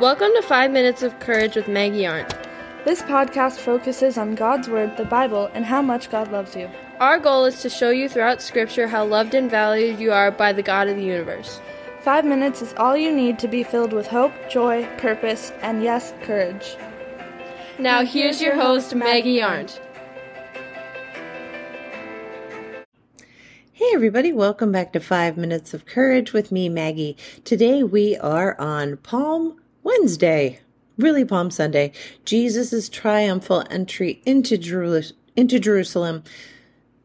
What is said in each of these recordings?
Welcome to 5 Minutes of Courage with Maggie Arndt. This podcast focuses on God's Word, the Bible, and how much God loves you. Our goal is to show you throughout Scripture how loved and valued you are by the God of the universe. Five minutes is all you need to be filled with hope, joy, purpose, and yes, courage. Now, here's your host, Maggie Arndt. Hey, everybody, welcome back to Five Minutes of Courage with me, Maggie. Today we are on Palm Wednesday, really Palm Sunday, Jesus' triumphal entry into, Jeru- into Jerusalem.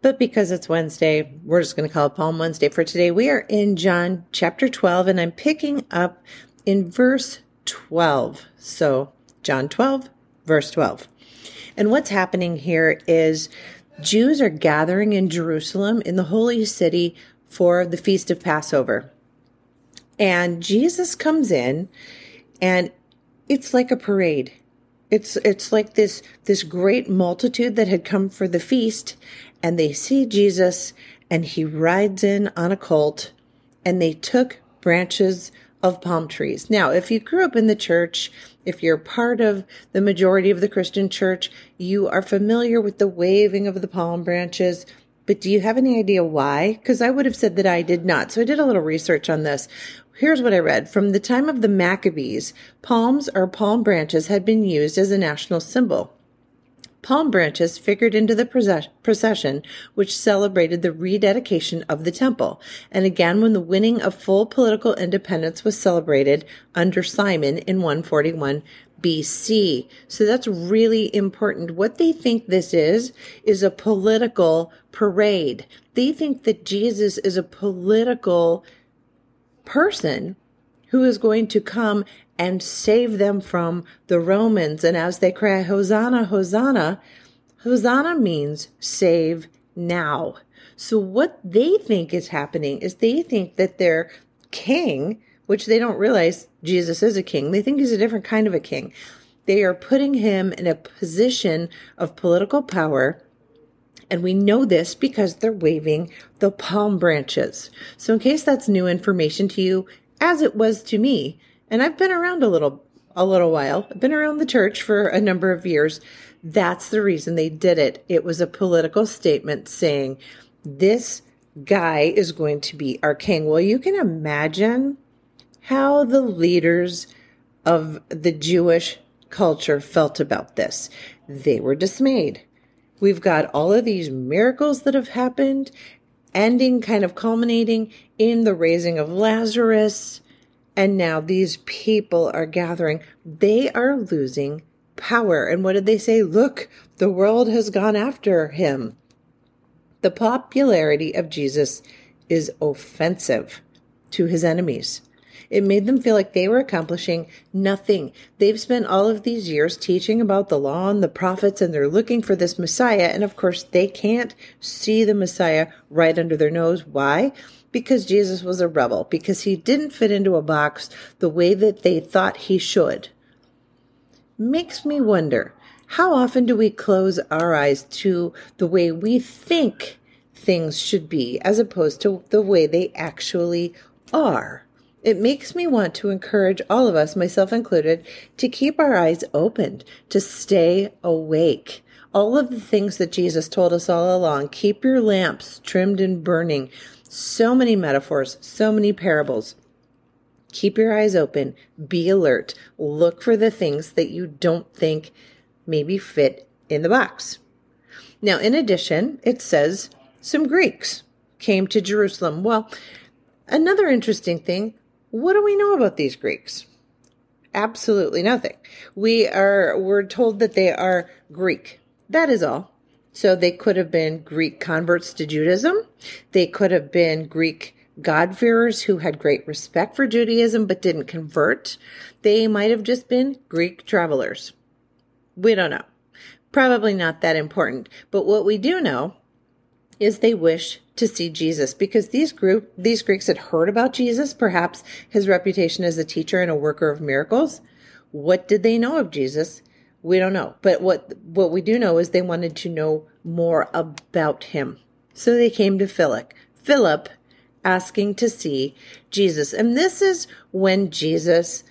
But because it's Wednesday, we're just going to call it Palm Wednesday for today. We are in John chapter 12, and I'm picking up in verse 12. So, John 12, verse 12. And what's happening here is Jews are gathering in Jerusalem in the holy city for the feast of Passover. And Jesus comes in and it's like a parade. It's it's like this this great multitude that had come for the feast and they see Jesus and he rides in on a colt and they took branches of palm trees. Now, if you grew up in the church, if you're part of the majority of the Christian church, you are familiar with the waving of the palm branches. But do you have any idea why? Because I would have said that I did not. So I did a little research on this. Here's what I read. From the time of the Maccabees, palms or palm branches had been used as a national symbol. Palm branches figured into the procession, which celebrated the rededication of the temple, and again when the winning of full political independence was celebrated under Simon in 141 BC. So that's really important. What they think this is, is a political parade. They think that Jesus is a political person who is going to come and save them from the Romans. And as they cry, Hosanna, Hosanna, Hosanna means save now. So what they think is happening is they think that their king, which they don't realize Jesus is a king, they think he's a different kind of a king. They are putting him in a position of political power. And we know this because they're waving the palm branches. So in case that's new information to you, as it was to me, and I've been around a little a little while. I've been around the church for a number of years. That's the reason they did it. It was a political statement saying this guy is going to be our king. Well, you can imagine how the leaders of the Jewish culture felt about this. They were dismayed. We've got all of these miracles that have happened, ending, kind of culminating in the raising of Lazarus and now these people are gathering. They are losing power. And what did they say? Look, the world has gone after him. The popularity of Jesus is offensive to his enemies. It made them feel like they were accomplishing nothing. They've spent all of these years teaching about the law and the prophets, and they're looking for this Messiah. And of course, they can't see the Messiah right under their nose. Why? Because Jesus was a rebel, because he didn't fit into a box the way that they thought he should. Makes me wonder how often do we close our eyes to the way we think things should be as opposed to the way they actually are? It makes me want to encourage all of us, myself included, to keep our eyes opened, to stay awake. All of the things that Jesus told us all along keep your lamps trimmed and burning so many metaphors, so many parables. Keep your eyes open, be alert, look for the things that you don't think maybe fit in the box. Now, in addition, it says some Greeks came to Jerusalem. Well, another interesting thing what do we know about these Greeks? Absolutely nothing. We are we're told that they are Greek. That is all. So they could have been Greek converts to Judaism. They could have been Greek God-fearers who had great respect for Judaism but didn't convert. They might have just been Greek travelers. We don't know. Probably not that important. But what we do know is they wish to see Jesus because these group these Greeks had heard about Jesus, perhaps his reputation as a teacher and a worker of miracles. What did they know of Jesus? We don't know. But what what we do know is they wanted to know more about him. So they came to Philip. Philip asking to see Jesus. And this is when Jesus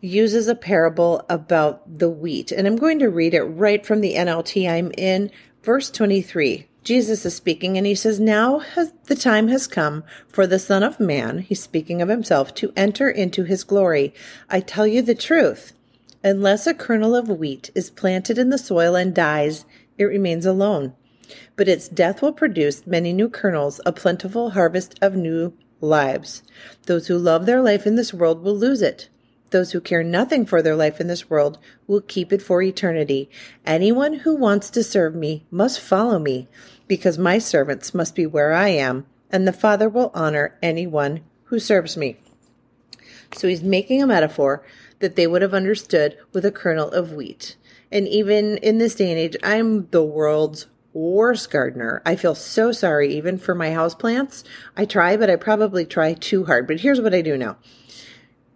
uses a parable about the wheat. And I'm going to read it right from the NLT. I'm in verse 23. Jesus is speaking and he says, Now has, the time has come for the Son of Man, he's speaking of himself, to enter into his glory. I tell you the truth. Unless a kernel of wheat is planted in the soil and dies, it remains alone. But its death will produce many new kernels, a plentiful harvest of new lives. Those who love their life in this world will lose it. Those who care nothing for their life in this world will keep it for eternity. Anyone who wants to serve me must follow me, because my servants must be where I am, and the Father will honor anyone who serves me. So he's making a metaphor that they would have understood with a kernel of wheat. And even in this day and age, I'm the world's worst gardener. I feel so sorry even for my house plants. I try, but I probably try too hard. But here's what I do know.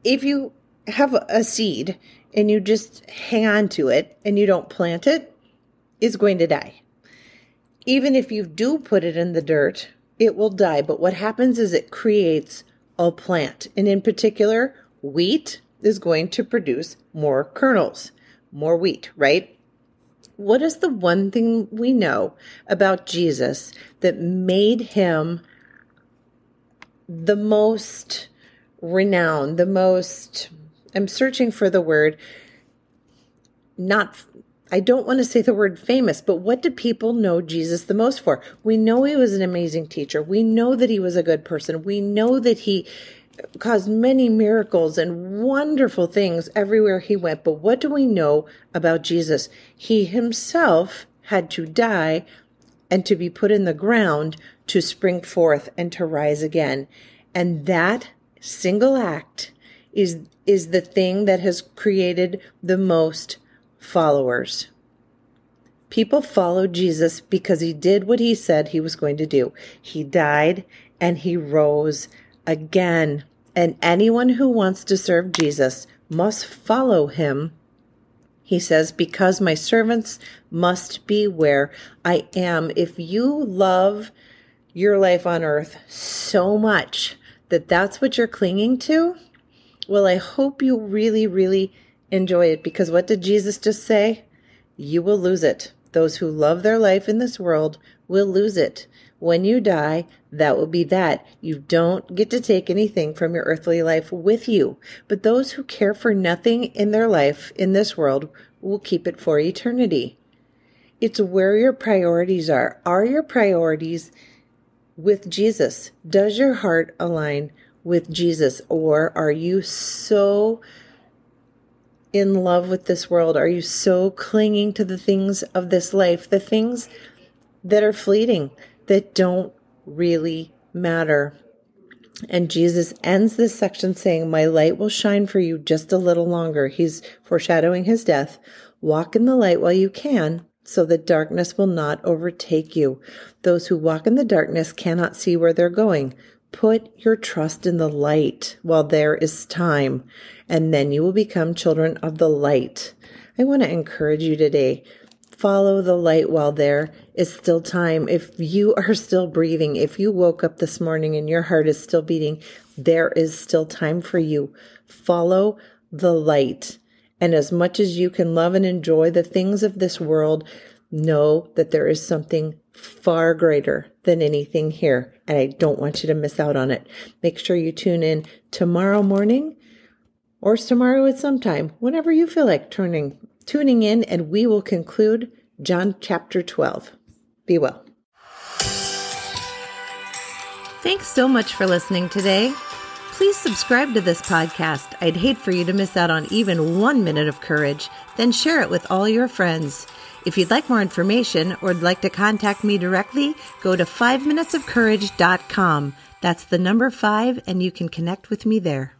If you have a seed and you just hang on to it and you don't plant it, it's going to die. Even if you do put it in the dirt, it will die. But what happens is it creates a plant. And in particular, wheat is going to produce more kernels, more wheat, right? What is the one thing we know about Jesus that made him the most renowned, the most I'm searching for the word not I don't want to say the word famous, but what do people know Jesus the most for? We know he was an amazing teacher. We know that he was a good person. We know that he caused many miracles and wonderful things everywhere he went. But what do we know about Jesus? He himself had to die and to be put in the ground to spring forth and to rise again. And that single act is is the thing that has created the most followers. People followed Jesus because he did what he said he was going to do. He died and he rose again. And anyone who wants to serve Jesus must follow him. He says, because my servants must be where I am. If you love your life on earth so much that that's what you're clinging to, well, I hope you really, really enjoy it because what did Jesus just say? You will lose it. Those who love their life in this world will lose it. When you die, that will be that. You don't get to take anything from your earthly life with you. But those who care for nothing in their life in this world will keep it for eternity. It's where your priorities are. Are your priorities with Jesus? Does your heart align with Jesus? Or are you so in love with this world? Are you so clinging to the things of this life, the things that are fleeting, that don't really matter? And Jesus ends this section saying, My light will shine for you just a little longer. He's foreshadowing his death. Walk in the light while you can, so that darkness will not overtake you. Those who walk in the darkness cannot see where they're going. Put your trust in the light while there is time, and then you will become children of the light. I want to encourage you today. Follow the light while there is still time. If you are still breathing, if you woke up this morning and your heart is still beating, there is still time for you. Follow the light. And as much as you can love and enjoy the things of this world, know that there is something far greater than anything here. And I don't want you to miss out on it. Make sure you tune in tomorrow morning or tomorrow at some time, whenever you feel like turning, tuning in, and we will conclude John chapter 12. Be well. Thanks so much for listening today. Please subscribe to this podcast. I'd hate for you to miss out on even one minute of courage. Then share it with all your friends. If you'd like more information or would like to contact me directly, go to 5minutesofcourage.com. That's the number five, and you can connect with me there.